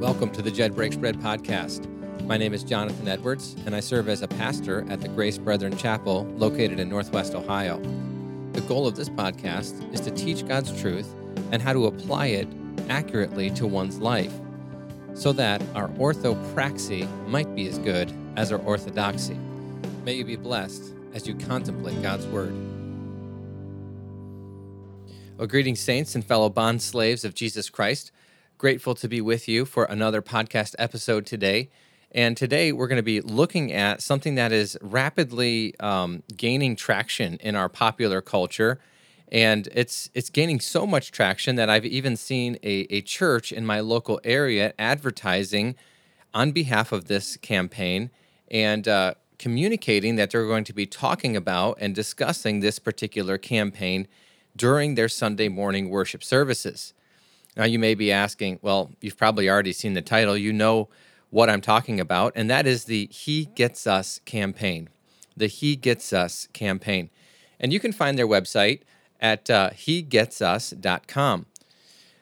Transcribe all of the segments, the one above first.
Welcome to the Jed Breaks Bread podcast. My name is Jonathan Edwards, and I serve as a pastor at the Grace Brethren Chapel located in Northwest Ohio. The goal of this podcast is to teach God's truth and how to apply it accurately to one's life so that our orthopraxy might be as good as our orthodoxy. May you be blessed as you contemplate God's Word. Well, greetings, saints and fellow bond slaves of Jesus Christ. Grateful to be with you for another podcast episode today. And today we're going to be looking at something that is rapidly um, gaining traction in our popular culture. And it's it's gaining so much traction that I've even seen a, a church in my local area advertising on behalf of this campaign and uh, communicating that they're going to be talking about and discussing this particular campaign during their Sunday morning worship services. Now, you may be asking, well, you've probably already seen the title. You know what I'm talking about, and that is the He Gets Us campaign. The He Gets Us campaign. And you can find their website at uh, hegetsus.com.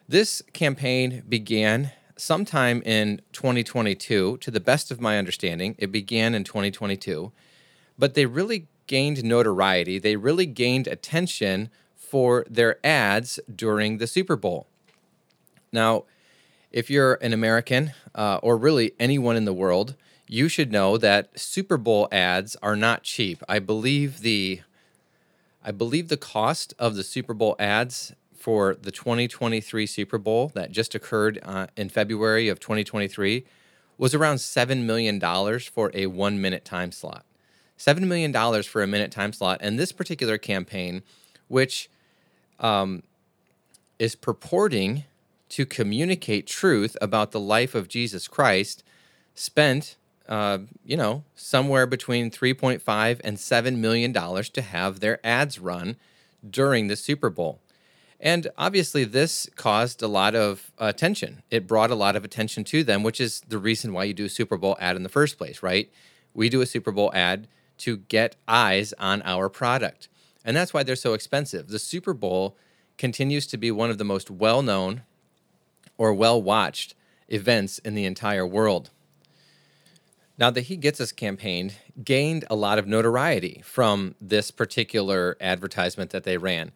This campaign began sometime in 2022, to the best of my understanding. It began in 2022, but they really gained notoriety. They really gained attention for their ads during the Super Bowl. Now, if you're an American uh, or really anyone in the world, you should know that Super Bowl ads are not cheap. I believe the I believe the cost of the Super Bowl ads for the 2023 Super Bowl that just occurred uh, in February of 2023 was around $7 million for a one minute time slot. $7 million for a minute time slot. And this particular campaign, which um, is purporting to communicate truth about the life of Jesus Christ spent, uh, you know, somewhere between 3.5 and 7 million dollars to have their ads run during the Super Bowl. And obviously, this caused a lot of attention. It brought a lot of attention to them, which is the reason why you do a Super Bowl ad in the first place, right? We do a Super Bowl ad to get eyes on our product. And that's why they're so expensive. The Super Bowl continues to be one of the most well known, or well watched events in the entire world. Now, the He Gets Us campaign gained a lot of notoriety from this particular advertisement that they ran.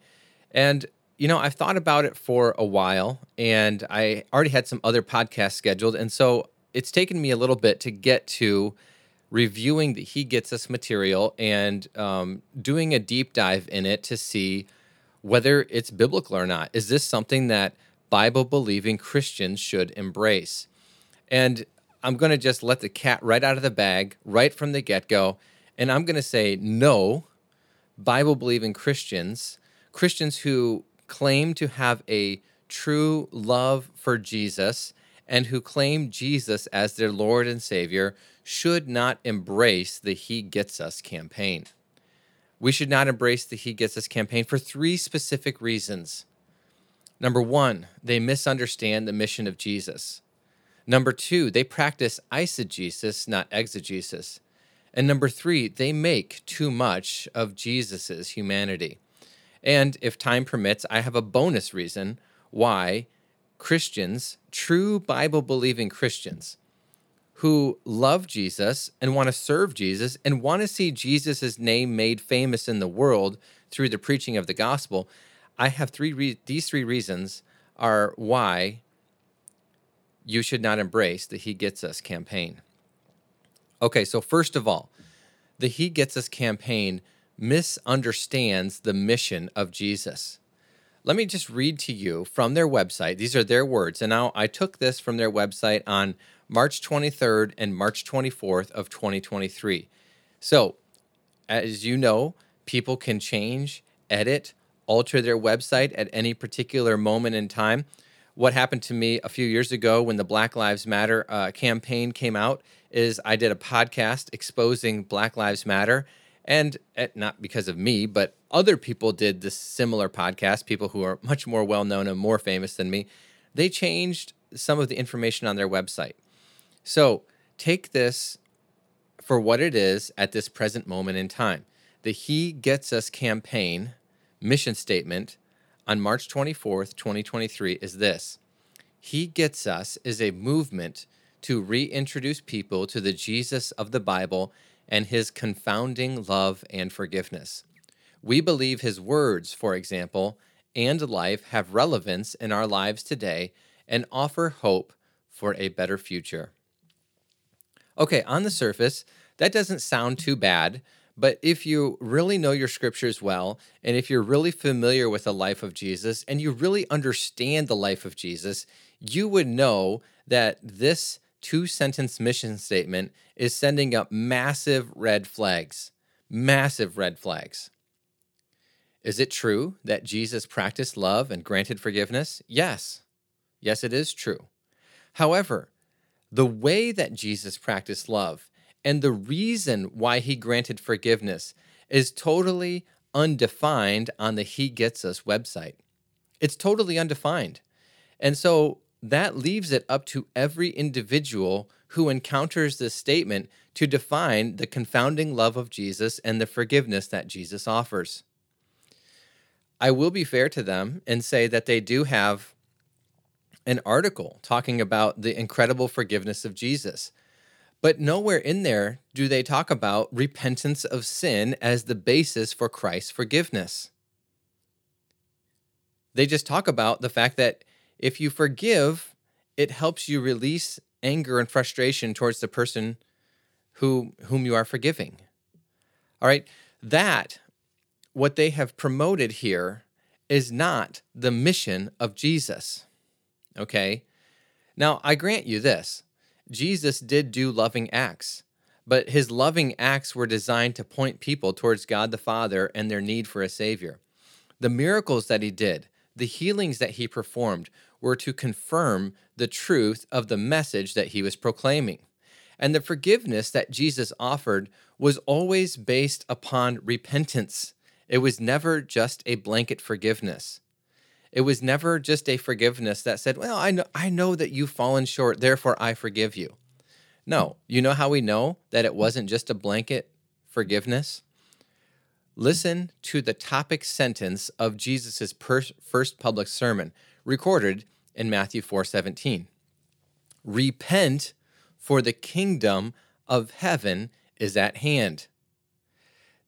And, you know, I've thought about it for a while and I already had some other podcasts scheduled. And so it's taken me a little bit to get to reviewing the He Gets Us material and um, doing a deep dive in it to see whether it's biblical or not. Is this something that Bible believing Christians should embrace. And I'm going to just let the cat right out of the bag right from the get go. And I'm going to say no, Bible believing Christians, Christians who claim to have a true love for Jesus and who claim Jesus as their Lord and Savior, should not embrace the He Gets Us campaign. We should not embrace the He Gets Us campaign for three specific reasons. Number one, they misunderstand the mission of Jesus. Number two, they practice eisegesis, not exegesis. And number three, they make too much of Jesus' humanity. And if time permits, I have a bonus reason why Christians, true Bible believing Christians, who love Jesus and want to serve Jesus and want to see Jesus' name made famous in the world through the preaching of the gospel, I have three. Re- these three reasons are why you should not embrace the He Gets Us campaign. Okay, so first of all, the He Gets Us campaign misunderstands the mission of Jesus. Let me just read to you from their website. These are their words. And now I took this from their website on March 23rd and March 24th of 2023. So, as you know, people can change, edit, alter their website at any particular moment in time. What happened to me a few years ago when the Black Lives Matter uh, campaign came out is I did a podcast exposing Black Lives Matter. And uh, not because of me, but other people did this similar podcast, people who are much more well known and more famous than me. They changed some of the information on their website. So take this for what it is at this present moment in time. The He Gets Us campaign mission statement on March 24th, 2023 is this He Gets Us is a movement to reintroduce people to the Jesus of the Bible and his confounding love and forgiveness. We believe his words, for example, and life have relevance in our lives today and offer hope for a better future. Okay, on the surface, that doesn't sound too bad, but if you really know your scriptures well, and if you're really familiar with the life of Jesus, and you really understand the life of Jesus, you would know that this two sentence mission statement is sending up massive red flags. Massive red flags. Is it true that Jesus practiced love and granted forgiveness? Yes. Yes, it is true. However, the way that Jesus practiced love and the reason why he granted forgiveness is totally undefined on the He Gets Us website. It's totally undefined. And so that leaves it up to every individual who encounters this statement to define the confounding love of Jesus and the forgiveness that Jesus offers. I will be fair to them and say that they do have an article talking about the incredible forgiveness of Jesus. But nowhere in there do they talk about repentance of sin as the basis for Christ's forgiveness. They just talk about the fact that if you forgive, it helps you release anger and frustration towards the person who whom you are forgiving. All right? That what they have promoted here is not the mission of Jesus. Okay? Now, I grant you this. Jesus did do loving acts, but his loving acts were designed to point people towards God the Father and their need for a savior. The miracles that he did, the healings that he performed were to confirm the truth of the message that he was proclaiming. And the forgiveness that Jesus offered was always based upon repentance. It was never just a blanket forgiveness. It was never just a forgiveness that said, Well, I know, I know that you've fallen short, therefore I forgive you. No, you know how we know that it wasn't just a blanket forgiveness? Listen to the topic sentence of Jesus' first public sermon, recorded in Matthew 4:17. Repent, for the kingdom of heaven is at hand.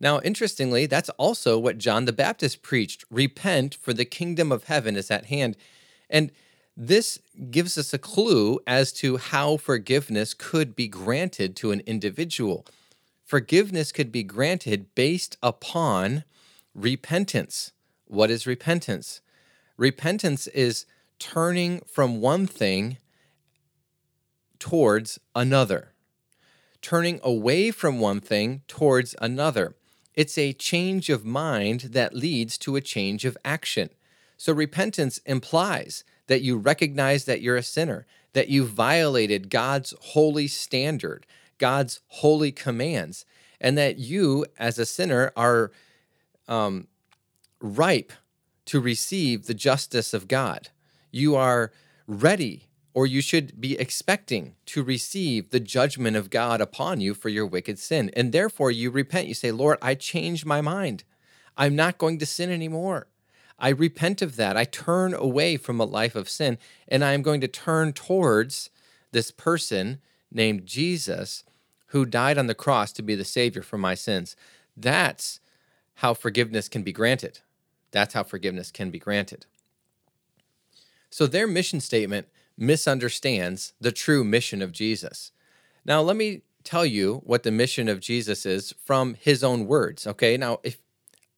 Now, interestingly, that's also what John the Baptist preached repent, for the kingdom of heaven is at hand. And this gives us a clue as to how forgiveness could be granted to an individual forgiveness could be granted based upon repentance. What is repentance? Repentance is turning from one thing towards another, turning away from one thing towards another. It's a change of mind that leads to a change of action. So, repentance implies that you recognize that you're a sinner, that you violated God's holy standard, God's holy commands, and that you, as a sinner, are um, ripe to receive the justice of God. You are ready, or you should be expecting to receive the judgment of God upon you for your wicked sin. And therefore, you repent. You say, Lord, I changed my mind. I'm not going to sin anymore. I repent of that. I turn away from a life of sin, and I am going to turn towards this person named Jesus who died on the cross to be the Savior for my sins. That's how forgiveness can be granted. That's how forgiveness can be granted. So their mission statement misunderstands the true mission of Jesus. Now, let me tell you what the mission of Jesus is from his own words. Okay. Now, if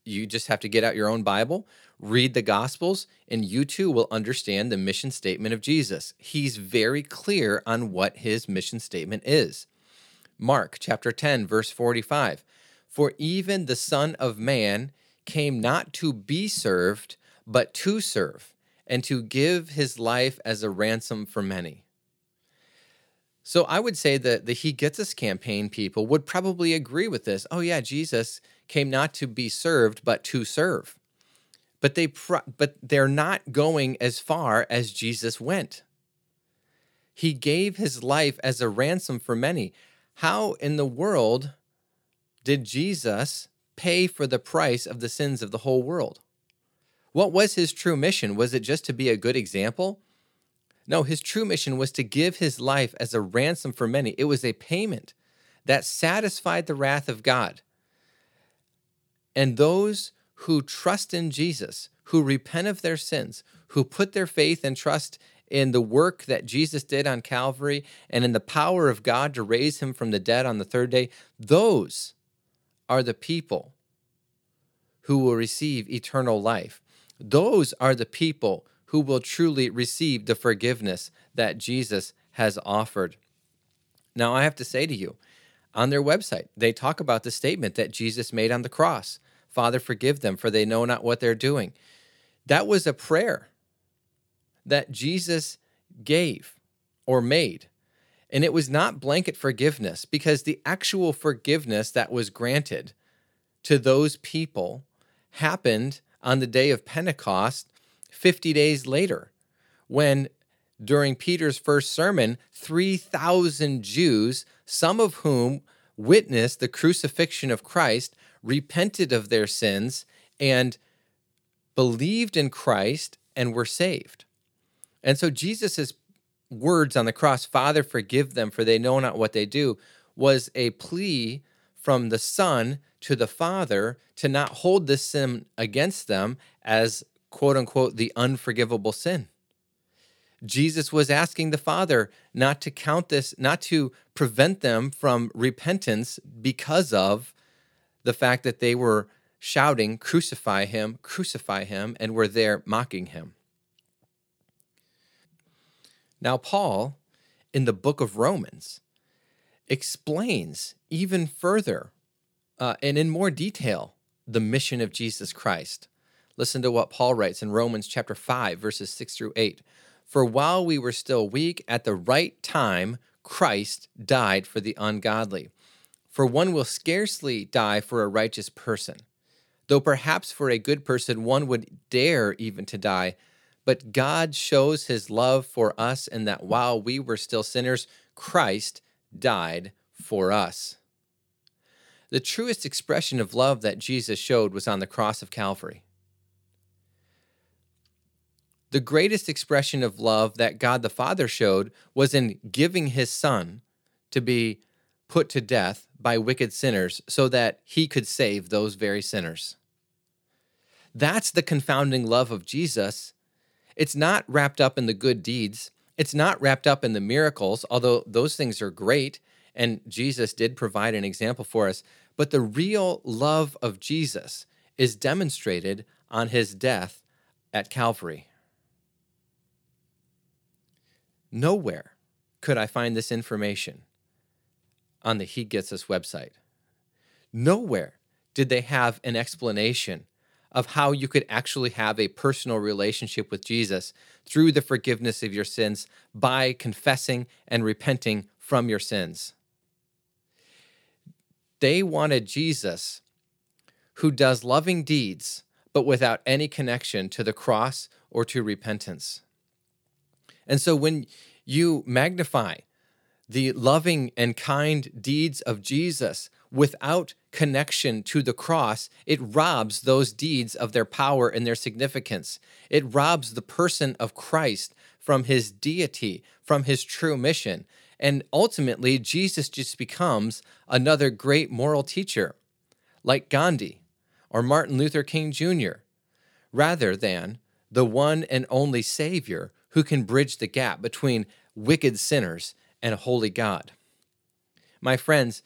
you just have to get out your own Bible, read the Gospels, and you too will understand the mission statement of Jesus. He's very clear on what his mission statement is. Mark chapter 10, verse 45. For even the Son of Man came not to be served, but to serve, and to give his life as a ransom for many. So I would say that the He Gets Us campaign people would probably agree with this. Oh, yeah, Jesus came not to be served, but to serve. But they but they're not going as far as Jesus went. He gave his life as a ransom for many. How in the world did Jesus pay for the price of the sins of the whole world? What was his true mission? Was it just to be a good example? No, his true mission was to give his life as a ransom for many. It was a payment that satisfied the wrath of God. And those who trust in Jesus, who repent of their sins, who put their faith and trust in the work that Jesus did on Calvary and in the power of God to raise him from the dead on the third day, those are the people who will receive eternal life. Those are the people who will truly receive the forgiveness that Jesus has offered. Now, I have to say to you, on their website, they talk about the statement that Jesus made on the cross Father, forgive them, for they know not what they're doing. That was a prayer that Jesus gave or made. And it was not blanket forgiveness because the actual forgiveness that was granted to those people happened on the day of Pentecost 50 days later when during Peter's first sermon 3,000 Jews, some of whom witnessed the crucifixion of Christ, repented of their sins and believed in Christ and were saved. And so Jesus' words on the cross, Father, forgive them, for they know not what they do, was a plea from the Son to the Father to not hold this sin against them as quote unquote the unforgivable sin. Jesus was asking the Father not to count this, not to prevent them from repentance because of the fact that they were shouting, Crucify him, crucify him, and were there mocking him. Now, Paul, in the book of Romans, explains even further uh, and in more detail the mission of Jesus Christ. Listen to what Paul writes in Romans chapter 5, verses 6 through 8. For while we were still weak, at the right time, Christ died for the ungodly. For one will scarcely die for a righteous person, though perhaps for a good person one would dare even to die. But God shows his love for us in that while we were still sinners, Christ died for us. The truest expression of love that Jesus showed was on the cross of Calvary. The greatest expression of love that God the Father showed was in giving his Son to be put to death by wicked sinners so that he could save those very sinners. That's the confounding love of Jesus it's not wrapped up in the good deeds. It's not wrapped up in the miracles, although those things are great. And Jesus did provide an example for us. But the real love of Jesus is demonstrated on his death at Calvary. Nowhere could I find this information on the He Gets Us website. Nowhere did they have an explanation of how you could actually have a personal relationship with Jesus through the forgiveness of your sins by confessing and repenting from your sins. They wanted Jesus who does loving deeds, but without any connection to the cross or to repentance. And so when you magnify the loving and kind deeds of Jesus without connection to the cross, it robs those deeds of their power and their significance. It robs the person of Christ from his deity, from his true mission. And ultimately, Jesus just becomes another great moral teacher, like Gandhi or Martin Luther King Jr., rather than the one and only Savior who can bridge the gap between wicked sinners and a holy God. My friends,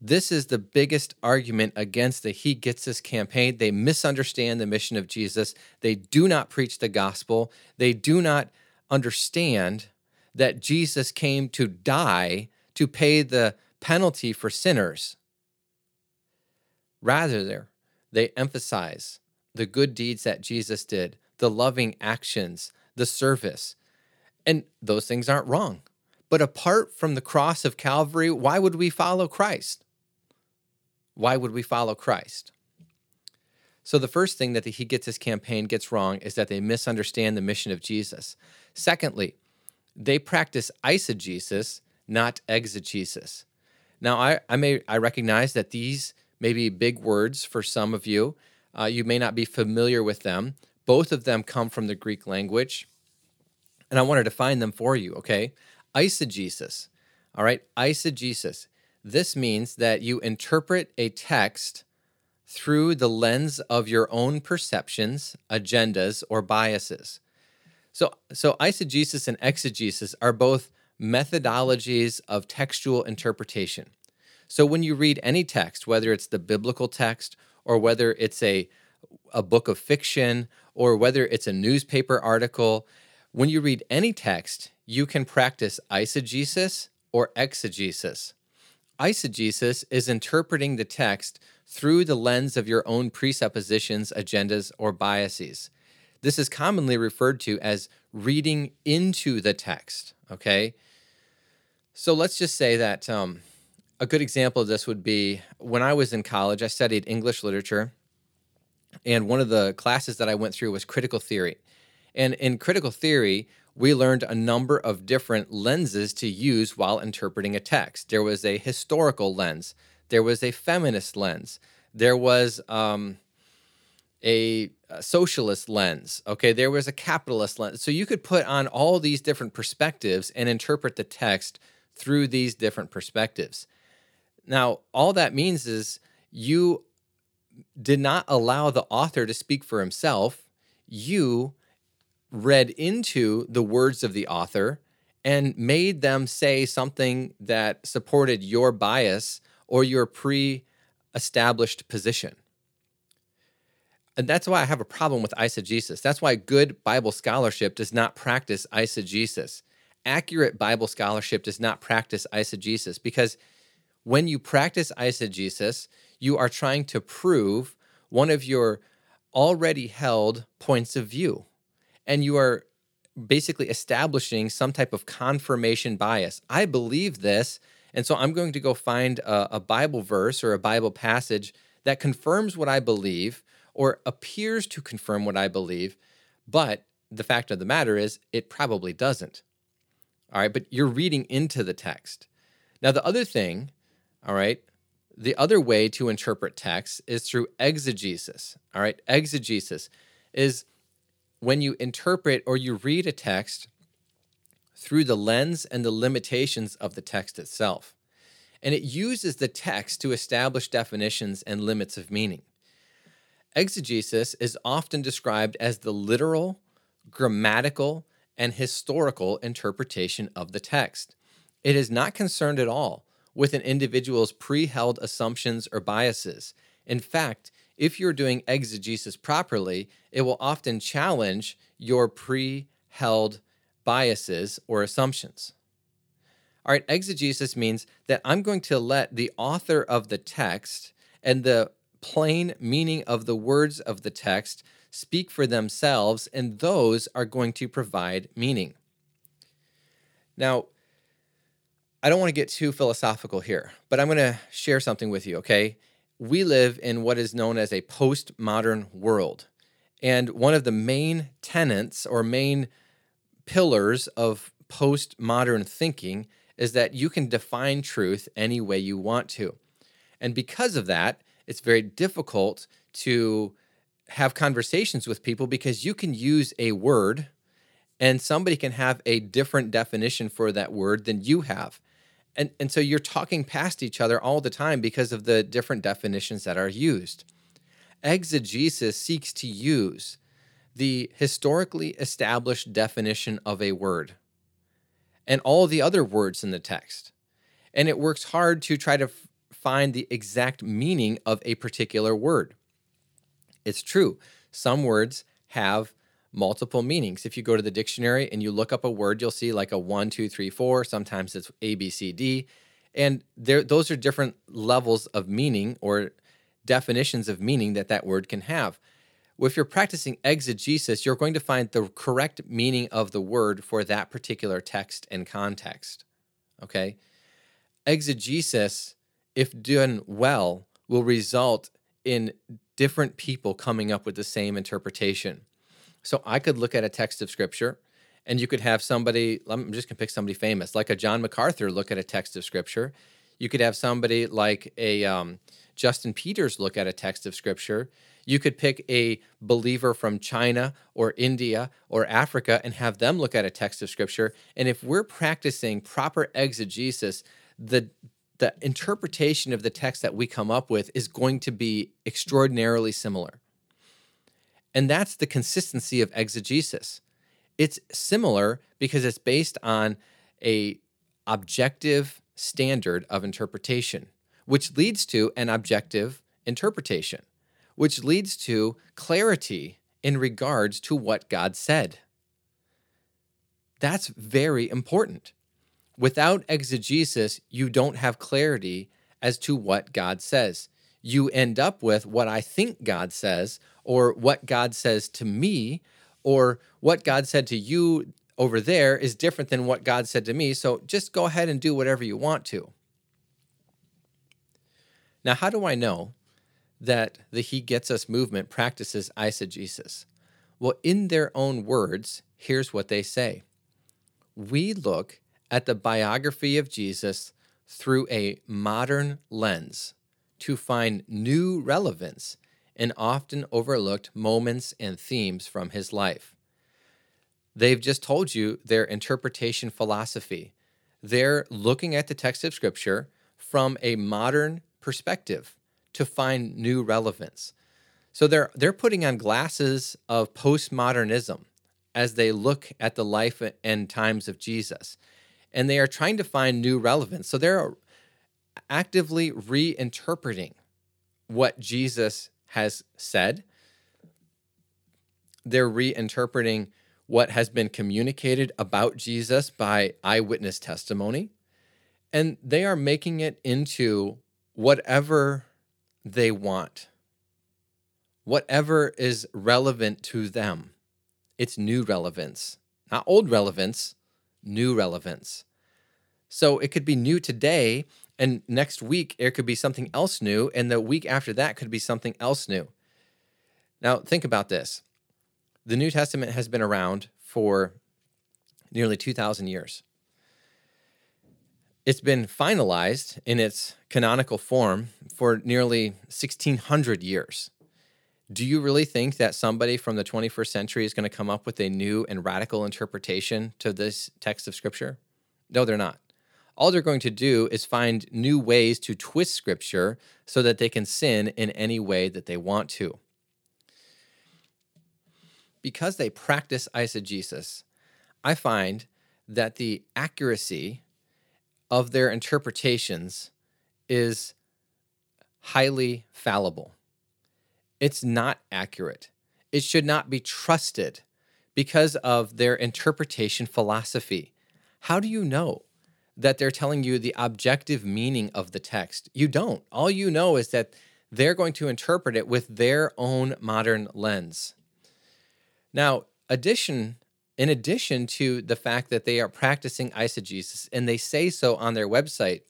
this is the biggest argument against the He Gets Us campaign. They misunderstand the mission of Jesus. They do not preach the gospel. They do not understand that Jesus came to die to pay the penalty for sinners. Rather, they emphasize the good deeds that Jesus did, the loving actions, the service. And those things aren't wrong. But apart from the cross of Calvary, why would we follow Christ? why would we follow Christ? So, the first thing that the He Gets Us campaign gets wrong is that they misunderstand the mission of Jesus. Secondly, they practice eisegesis, not exegesis. Now, I, I, may I recognize that these may be big words for some of you. Uh, you may not be familiar with them. Both of them come from the Greek language. And I want to define them for you, okay? Eisegesis. All right, eisegesis. This means that you interpret a text through the lens of your own perceptions, agendas, or biases. So, so eisegesis and exegesis are both methodologies of textual interpretation. So when you read any text, whether it's the biblical text or whether it's a a book of fiction or whether it's a newspaper article, when you read any text, you can practice eisegesis or exegesis. Eisegesis is interpreting the text through the lens of your own presuppositions, agendas, or biases. This is commonly referred to as reading into the text. Okay. So let's just say that um, a good example of this would be when I was in college, I studied English literature. And one of the classes that I went through was critical theory. And in critical theory, we learned a number of different lenses to use while interpreting a text. There was a historical lens, there was a feminist lens, there was um, a, socialist lens, okay, there was a capitalist lens. So you could put on all these different perspectives and interpret the text through these different perspectives. Now, all that means is you did not allow the author to speak for himself. You read into the words of the author and made them say something that supported your bias or your pre established position. And that's why I have a problem with eisegesis. That's why good Bible scholarship does not practice eisegesis. Accurate Bible scholarship does not practice eisegesis because when you practice eisegesis, you are trying to prove one of your already held points of view and you are basically establishing some type of confirmation bias. I believe this, and so I'm going to go find a, a, Bible verse or a Bible passage that confirms what I believe or appears to confirm what I believe, but the fact of the matter is it probably doesn't. All right, but you're reading into the text. Now, the other thing, all right, the other way to interpret text is through exegesis. All right, exegesis is when you interpret or you read a text through the lens and the limitations of the text itself. And it uses the text to establish definitions and limits of meaning. Exegesis is often described as the literal, grammatical, and historical interpretation of the text. It is not concerned at all with an individual's pre held assumptions or biases. In fact, if you're doing exegesis properly, it will often challenge your pre held biases or assumptions. All right, exegesis means that I'm going to let the author of the text and the plain meaning of the words of the text speak for themselves, and those are going to provide meaning. Now, I don't want to get too philosophical here, but I'm going to share something with you, okay? we live in what is known as a postmodern world. And one of the main tenets or main pillars of postmodern thinking is that you can define truth any way you want to. And because of that, it's very difficult to have conversations with people because you can use a word and somebody can have a different definition for that word than you have. And and so you're talking past each other all the time because of the different definitions that are used. Exegesis seeks to use the historically established definition of a word and all the other words in the text and it works hard to try to f- find the exact meaning of a particular word it's true some words have multiple meanings. If you go to the dictionary and you look up a word, you'll see like a one, two, three, four. Sometimes it's A, B, C, D. And there, those are different levels of meaning or definitions of meaning that that word can have. If you're practicing exegesis, you're going to find the correct meaning of the word for that particular text and context. Okay? Exegesis, if done well, will result in different people coming up with the same interpretation. So I could look at a text of scripture and you could have somebody, I'm just going to pick somebody famous, like a John MacArthur look at a text of scripture. You could have somebody like a um, Justin Peters look at a text of scripture. You could pick a believer from China or India or Africa and have them look at a text of scripture. And if we're practicing proper exegesis, the the interpretation of the text that we come up with is going to be extraordinarily similar. And that's the consistency of exegesis. It's similar because it's based on a objective standard of interpretation, which leads to an objective interpretation, which leads to clarity in regards to what God said. That's very important. Without exegesis, you don't have clarity as to what God says. You end up with what I think God says, or what God says to me, or what God said to you over there is different than what God said to me. So just go ahead and do whatever you want to. Now, how do I know that the He Gets Us movement practices eisegesis? Well, in their own words, here's what they say We look at the biography of Jesus through a modern lens to find new relevance in often overlooked moments and themes from his life. They've just told you their interpretation philosophy. They're looking at the text of Scripture from a modern perspective to find new relevance. So they're they're putting on glasses of postmodernism as they look at the life and times of Jesus and they are trying to find new relevance. So they're actively reinterpreting what Jesus has said. They're reinterpreting what has been communicated about Jesus by eyewitness testimony. And they are making it into whatever they want, whatever is relevant to them. It's new relevance, not old relevance, new relevance. So it could be new today, and next week it could be something else new, and the week after that could be something else new. Now, think about this the New Testament has been around for nearly 2,000 years. It's been finalized in its canonical form for nearly 1,600 years. Do you really think that somebody from the 21st century is going to come up with a new and radical interpretation to this text of Scripture? No, they're not. All they're going to do is find new ways to twist Scripture so that they can sin in any way that they want to. Because they practice eisegesis, I find that the accuracy of their interpretations is highly fallible it's not accurate. It should not be trusted because of their interpretation philosophy. How do you know that they're telling you the objective meaning of the text? You don't. All you know is that they're going to interpret it with their own modern lens. Now, addition in addition to the fact that they are practicing eisegesis and they say so on their website,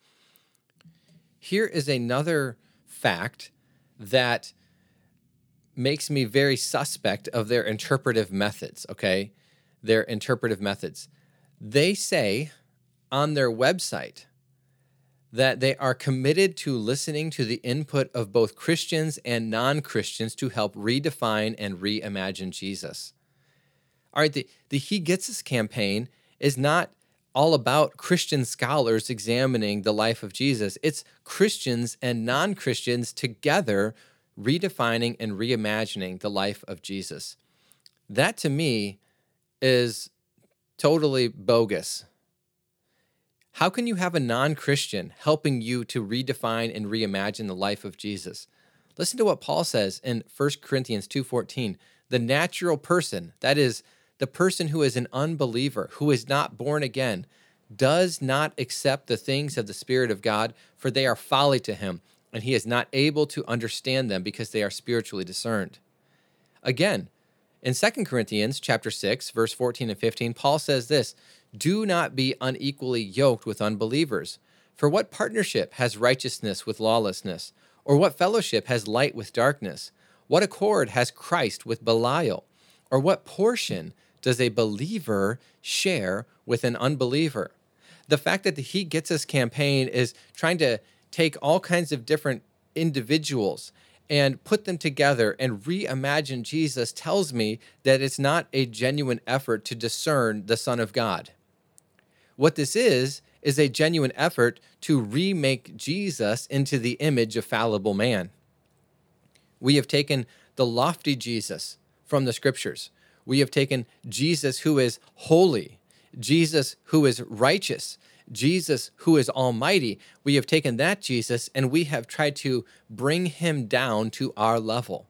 here is another fact that makes me very suspect of their interpretive methods, okay? Their interpretive methods. They say on their website that they are committed to listening to the input of both Christians and non Christians to help redefine and reimagine Jesus. All right, the, the He Gets Us campaign is not all about Christian scholars examining the life of Jesus, it's Christians and non Christians together redefining and reimagining the life of Jesus. That to me is totally bogus. How can you have a non Christian helping you to redefine and reimagine the life of Jesus? Listen to what Paul says in 1 Corinthians 2:14. The natural person, that is the person who is an unbeliever, who is not born again, does not accept the things of the spirit of God, for they are folly to him and he is not able to understand them because they are spiritually discerned. Again, in 2 Corinthians chapter 6 verse 14 and 15, Paul says this, "Do not be unequally yoked with unbelievers, for what partnership has righteousness with lawlessness, or what fellowship has light with darkness? What accord has Christ with Belial, or what portion does a believer share with an unbeliever?" The fact that the He Gets Us campaign is trying to take all kinds of different individuals and put them together and reimagine Jesus tells me that it's not a genuine effort to discern the Son of God. What this is, is a genuine effort to remake Jesus into the image of fallible man. We have taken the lofty Jesus from the scriptures. We have taken Jesus who is holy, Jesus who is righteous, Jesus who is almighty. We have taken that Jesus and we have tried to bring him down to our level.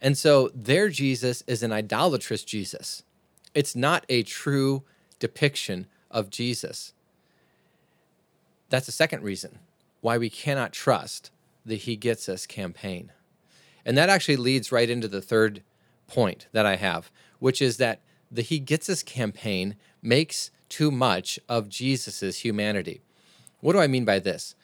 And so their Jesus is an idolatrous Jesus. It's not a true depiction of Jesus. That's the second reason why we cannot trust the He Gets Us campaign. And that actually leads right into the third point that I have, which is that the He Gets Us campaign makes too much of Jesus' humanity. What do I mean by this?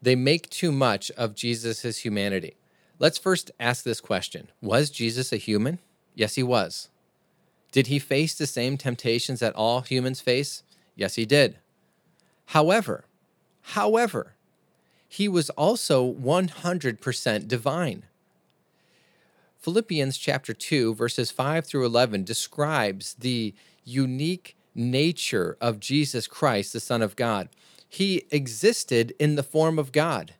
They make too much of Jesus' humanity. Let's first ask this question Was Jesus a human? Yes, he was. Did he face the same temptations that all humans face? Yes, he did. However, however, he was also 100% divine. Philippians chapter 2 verses 5 through 11 describes the unique nature of Jesus Christ, the Son of God. He existed in the form of God,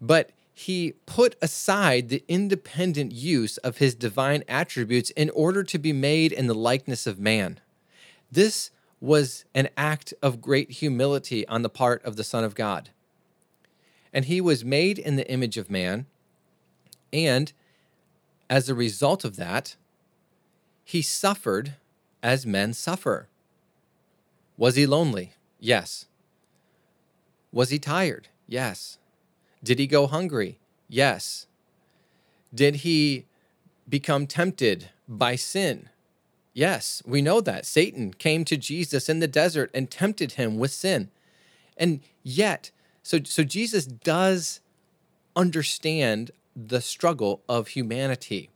but he put aside the independent use of his divine attributes in order to be made in the likeness of man. This was an act of great humility on the part of the Son of God. And he was made in the image of man, and as a result of that, he suffered as men suffer. Was he lonely? Yes. Was he tired? Yes. Did he go hungry? Yes. Did he become tempted by sin? Yes, we know that. Satan came to Jesus in the desert and tempted him with sin. And yet, so, so Jesus does understand the struggle of humanity.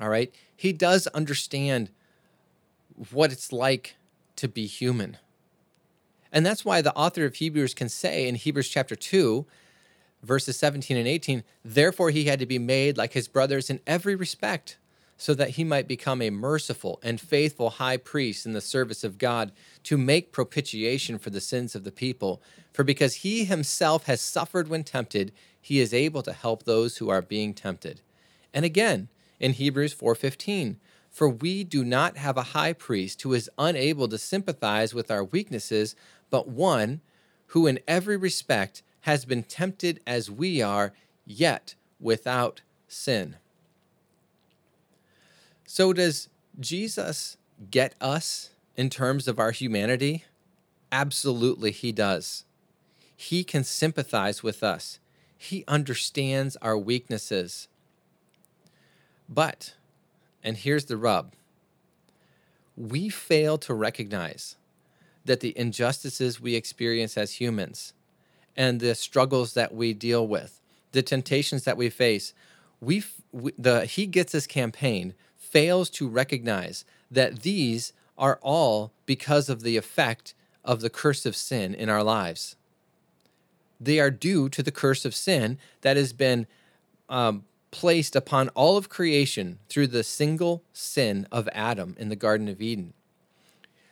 All right? He does understand what it's like to be human. And that's why the author of Hebrews can say in Hebrews chapter 2, verses 17 and 18, therefore he had to be made like his brothers in every respect, so that he might become a merciful and faithful high priest in the service of God to make propitiation for the sins of the people. For because he himself has suffered when tempted, he is able to help those who are being tempted. And again, in Hebrews 4:15, for we do not have a high priest who is unable to sympathize with our weaknesses, but one who in every respect has been tempted as we are, yet without sin. So, does Jesus get us in terms of our humanity? Absolutely, he does. He can sympathize with us, he understands our weaknesses. But and here's the rub we fail to recognize that the injustices we experience as humans and the struggles that we deal with, the temptations that we face, we, we the He Gets Us campaign fails to recognize that these are all because of the effect of the curse of sin in our lives. They are due to the curse of sin that has been um, placed upon all of creation through the single sin of Adam in the Garden of Eden.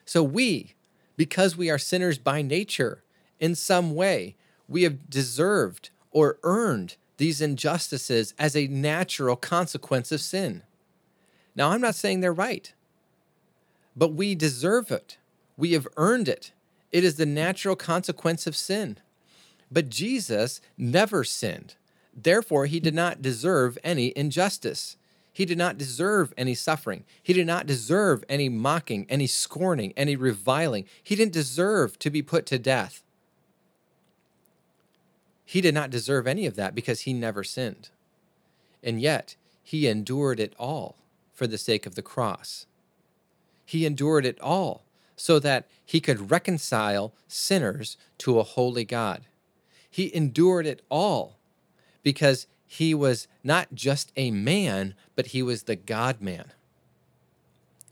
So we, because we are sinners by nature, in some way, we have deserved or earned these injustices as a natural consequence of sin. Now, I'm not saying they're right, but we deserve it. We have earned it. It is the natural consequence of sin. But Jesus never sinned. Therefore, he did not deserve any injustice. He did not deserve any suffering. He did not deserve any mocking, any scorning, any reviling. He didn't deserve to be put to death. He did not deserve any of that because he never sinned. And yet, he endured it all for the sake of the cross. He endured it all so that he could reconcile sinners to a holy God. He endured it all because he was not just a man, but he was the God man.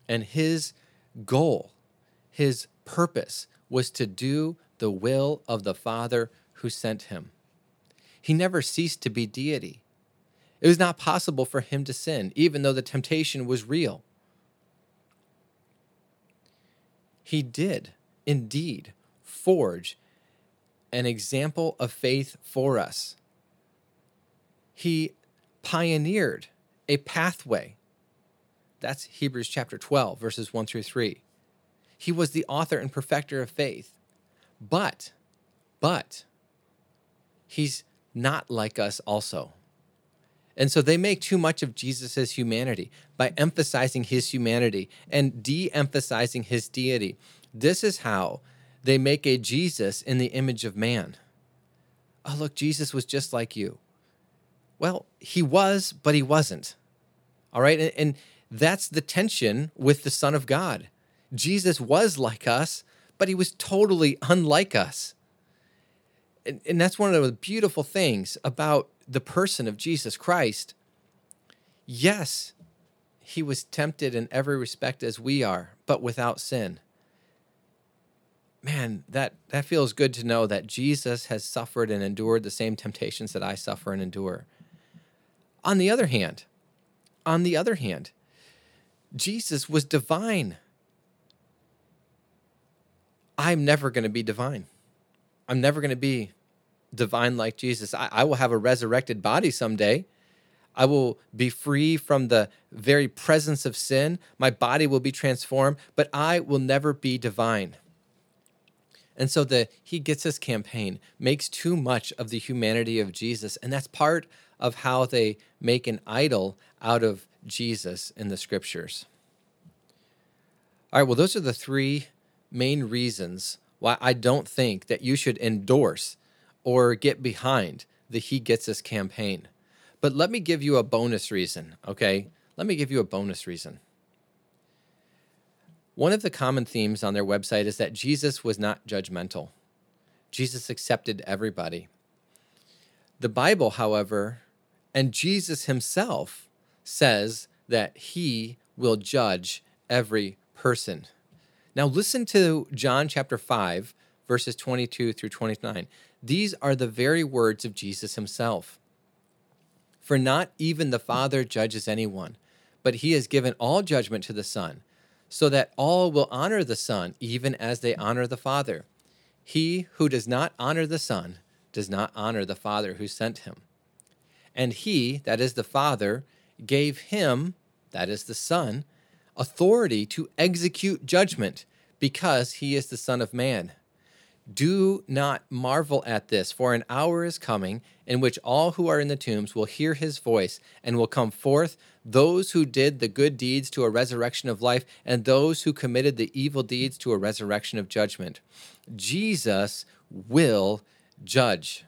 And his goal, his purpose, was to do the will of the Father who sent him. He never ceased to be deity. It was not possible for him to sin, even though the temptation was real. He did indeed forge an example of faith for us. He pioneered a pathway. That's Hebrews chapter 12, verses 1 through 3. He was the author and perfecter of faith. But, but, he's not like us also. And so they make too much of Jesus' humanity by emphasizing his humanity and de emphasizing his deity. This is how they make a Jesus in the image of man. Oh, look, Jesus was just like you. Well, he was, but he wasn't. All right. And, and that's the tension with the Son of God. Jesus was like us, but he was totally unlike us. And, and that's one of the beautiful things about the person of Jesus Christ. Yes, he was tempted in every respect as we are, but without sin man, that that feels good to know that Jesus has suffered and endured the same temptations that I suffer and endure. On the other hand, on the other hand, Jesus was divine. I'm never going to be divine. I'm never going to be divine like Jesus. I, I will have a resurrected body someday. I will be free from the very presence of sin. My body will be transformed, but I will never be divine. And so the He Gets Us campaign makes too much of the humanity of Jesus. And that's part of how they make an idol out of Jesus in the scriptures. All right, well, those are the three main reasons why I don't think that you should endorse or get behind the He Gets Us campaign. But let me give you a bonus reason, okay? Let me give you a bonus reason. One of the common themes on their website is that Jesus was not judgmental. Jesus accepted everybody. The Bible, however, and Jesus himself says that he will judge every person. Now, listen to John chapter 5, verses 22 through 29. These are the very words of Jesus himself. For not even the Father judges anyone, but he has given all judgment to the Son so that all will honor the Son, even as they honor the Father. He who does not honor the Son does not honor the Father who sent him. And he, that is the Father, gave him, that is the Son, authority to execute judgment, because he is the Son of Man. Do not marvel at this, for an hour is coming in which all who are in the tombs will hear his voice and will come forth, those who did the good deeds to a resurrection of life, and those who committed the evil deeds to a resurrection of judgment. Jesus will judge.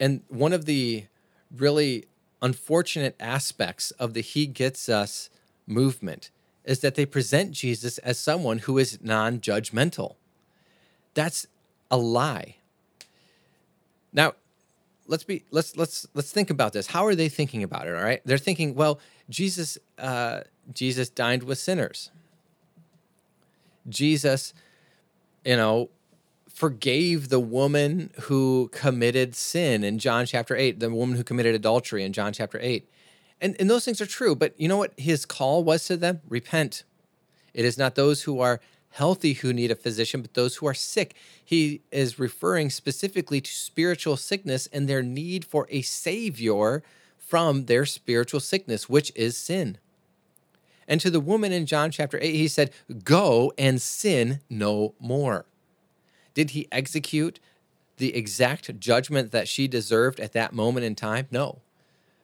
And one of the really unfortunate aspects of the He Gets Us movement is that they present Jesus as someone who is non judgmental. That's a lie. Now, let's be let's let's let's think about this. How are they thinking about it? All right, they're thinking, well, Jesus uh, Jesus dined with sinners. Jesus, you know, forgave the woman who committed sin in John chapter eight, the woman who committed adultery in John chapter eight, and and those things are true. But you know what his call was to them? Repent. It is not those who are healthy who need a physician, but those who are sick. He is referring specifically to spiritual sickness and their need for a savior from their spiritual sickness, which is sin. And to the woman in John chapter 8, he said, Go and sin no more. Did he execute the exact judgment that she deserved at that moment in time? No.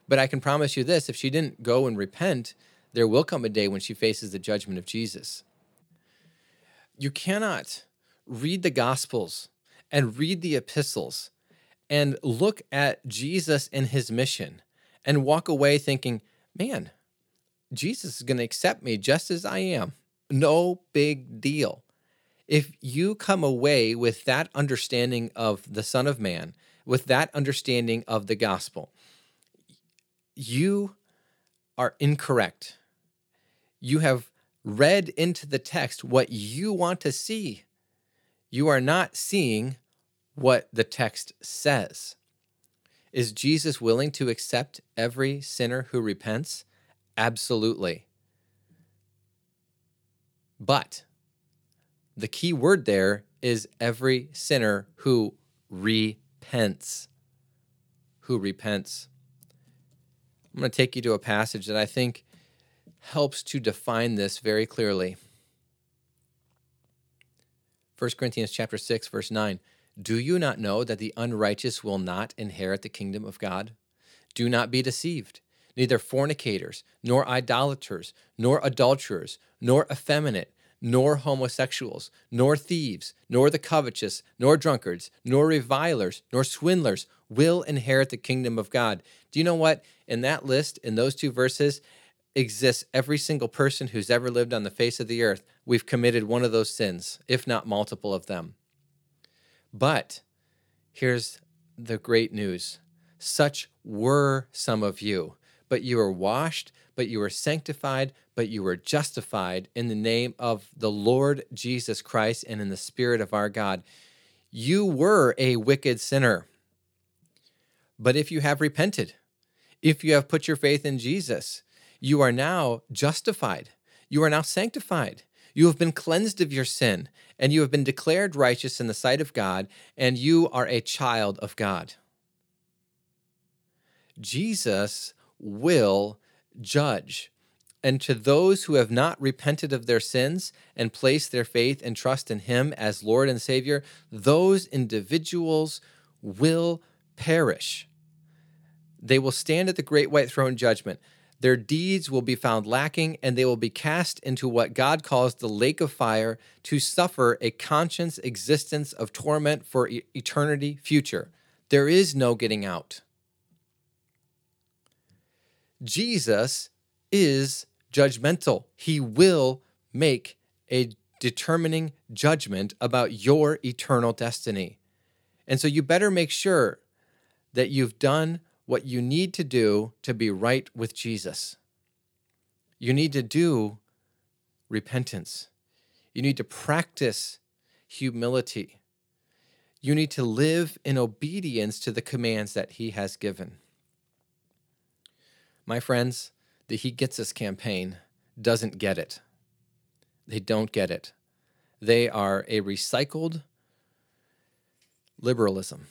But I can promise you this if she didn't go and repent, there will come a day when she faces the judgment of Jesus you cannot read the Gospels and read the epistles and look at Jesus and his mission and walk away thinking, man, Jesus is going to accept me just as I am. No big deal. If you come away with that understanding of the Son of Man, with that understanding of the gospel, you are incorrect. You have read into the text what you want to see. You are not seeing what the text says. Is Jesus willing to accept every sinner who repents? Absolutely. But the key word there is every sinner who repents. Who repents. I'm going to take you to a passage that I think helps to define this very clearly. 1 Corinthians chapter 6 verse 9. Do you not know that the unrighteous will not inherit the kingdom of God? Do not be deceived. Neither fornicators, nor idolaters, nor adulterers, nor effeminate, nor homosexuals, nor thieves, nor the covetous, nor drunkards, nor revilers, nor swindlers will inherit the kingdom of God. Do you know what? In that list, in those two verses, exists every single person who's ever lived on the face of the earth. We've committed one of those sins, if not multiple of them. But here's the great news such were some of you, but you were washed, but you were sanctified, but you were justified in the name of the Lord Jesus Christ and in the Spirit of our God. You were a wicked sinner. But if you have repented, if you have put your faith in Jesus, you are now justified. You are now sanctified. You have been cleansed of your sin, and you have been declared righteous in the sight of God, and you are a child of God. Jesus will judge. And to those who have not repented of their sins and placed their faith and trust in Him as Lord and Savior, those individuals will perish. They will stand at the great white throne judgment. Their deeds will be found lacking, and they will be cast into what God calls the lake of fire to suffer a conscience existence of torment for eternity future. There is no getting out. Jesus is judgmental. He will make a determining judgment about your eternal destiny. And so you better make sure that you've done what you need to do to be right with Jesus. You need to do repentance. You need to practice humility. You need to live in obedience to the commands that He has given. My friends, the He Gets Us campaign doesn't get it. They don't get it. They are a recycled liberalism.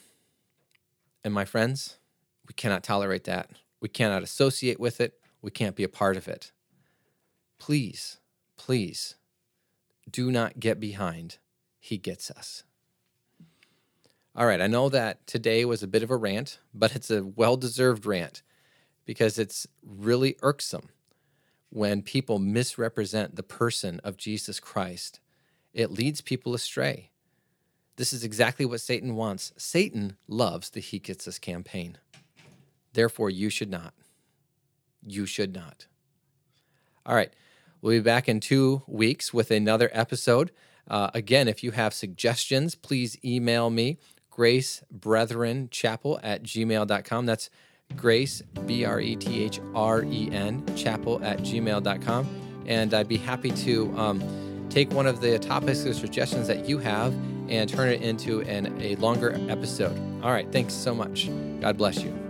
And my friends, we cannot tolerate that. We cannot associate with it. We can't be a part of it. Please, please do not get behind He Gets Us. All right, I know that today was a bit of a rant, but it's a well deserved rant because it's really irksome when people misrepresent the person of Jesus Christ. It leads people astray. This is exactly what Satan wants. Satan loves the He Gets Us campaign. Therefore, you should not. You should not. All right. We'll be back in two weeks with another episode. Uh, again, if you have suggestions, please email me, gracebrethren.chapel at gmail.com. That's grace, B R E T H R E N, chapel at gmail.com. And I'd be happy to um, take one of the topics or suggestions that you have and turn it into an, a longer episode. All right, thanks so much. God bless you.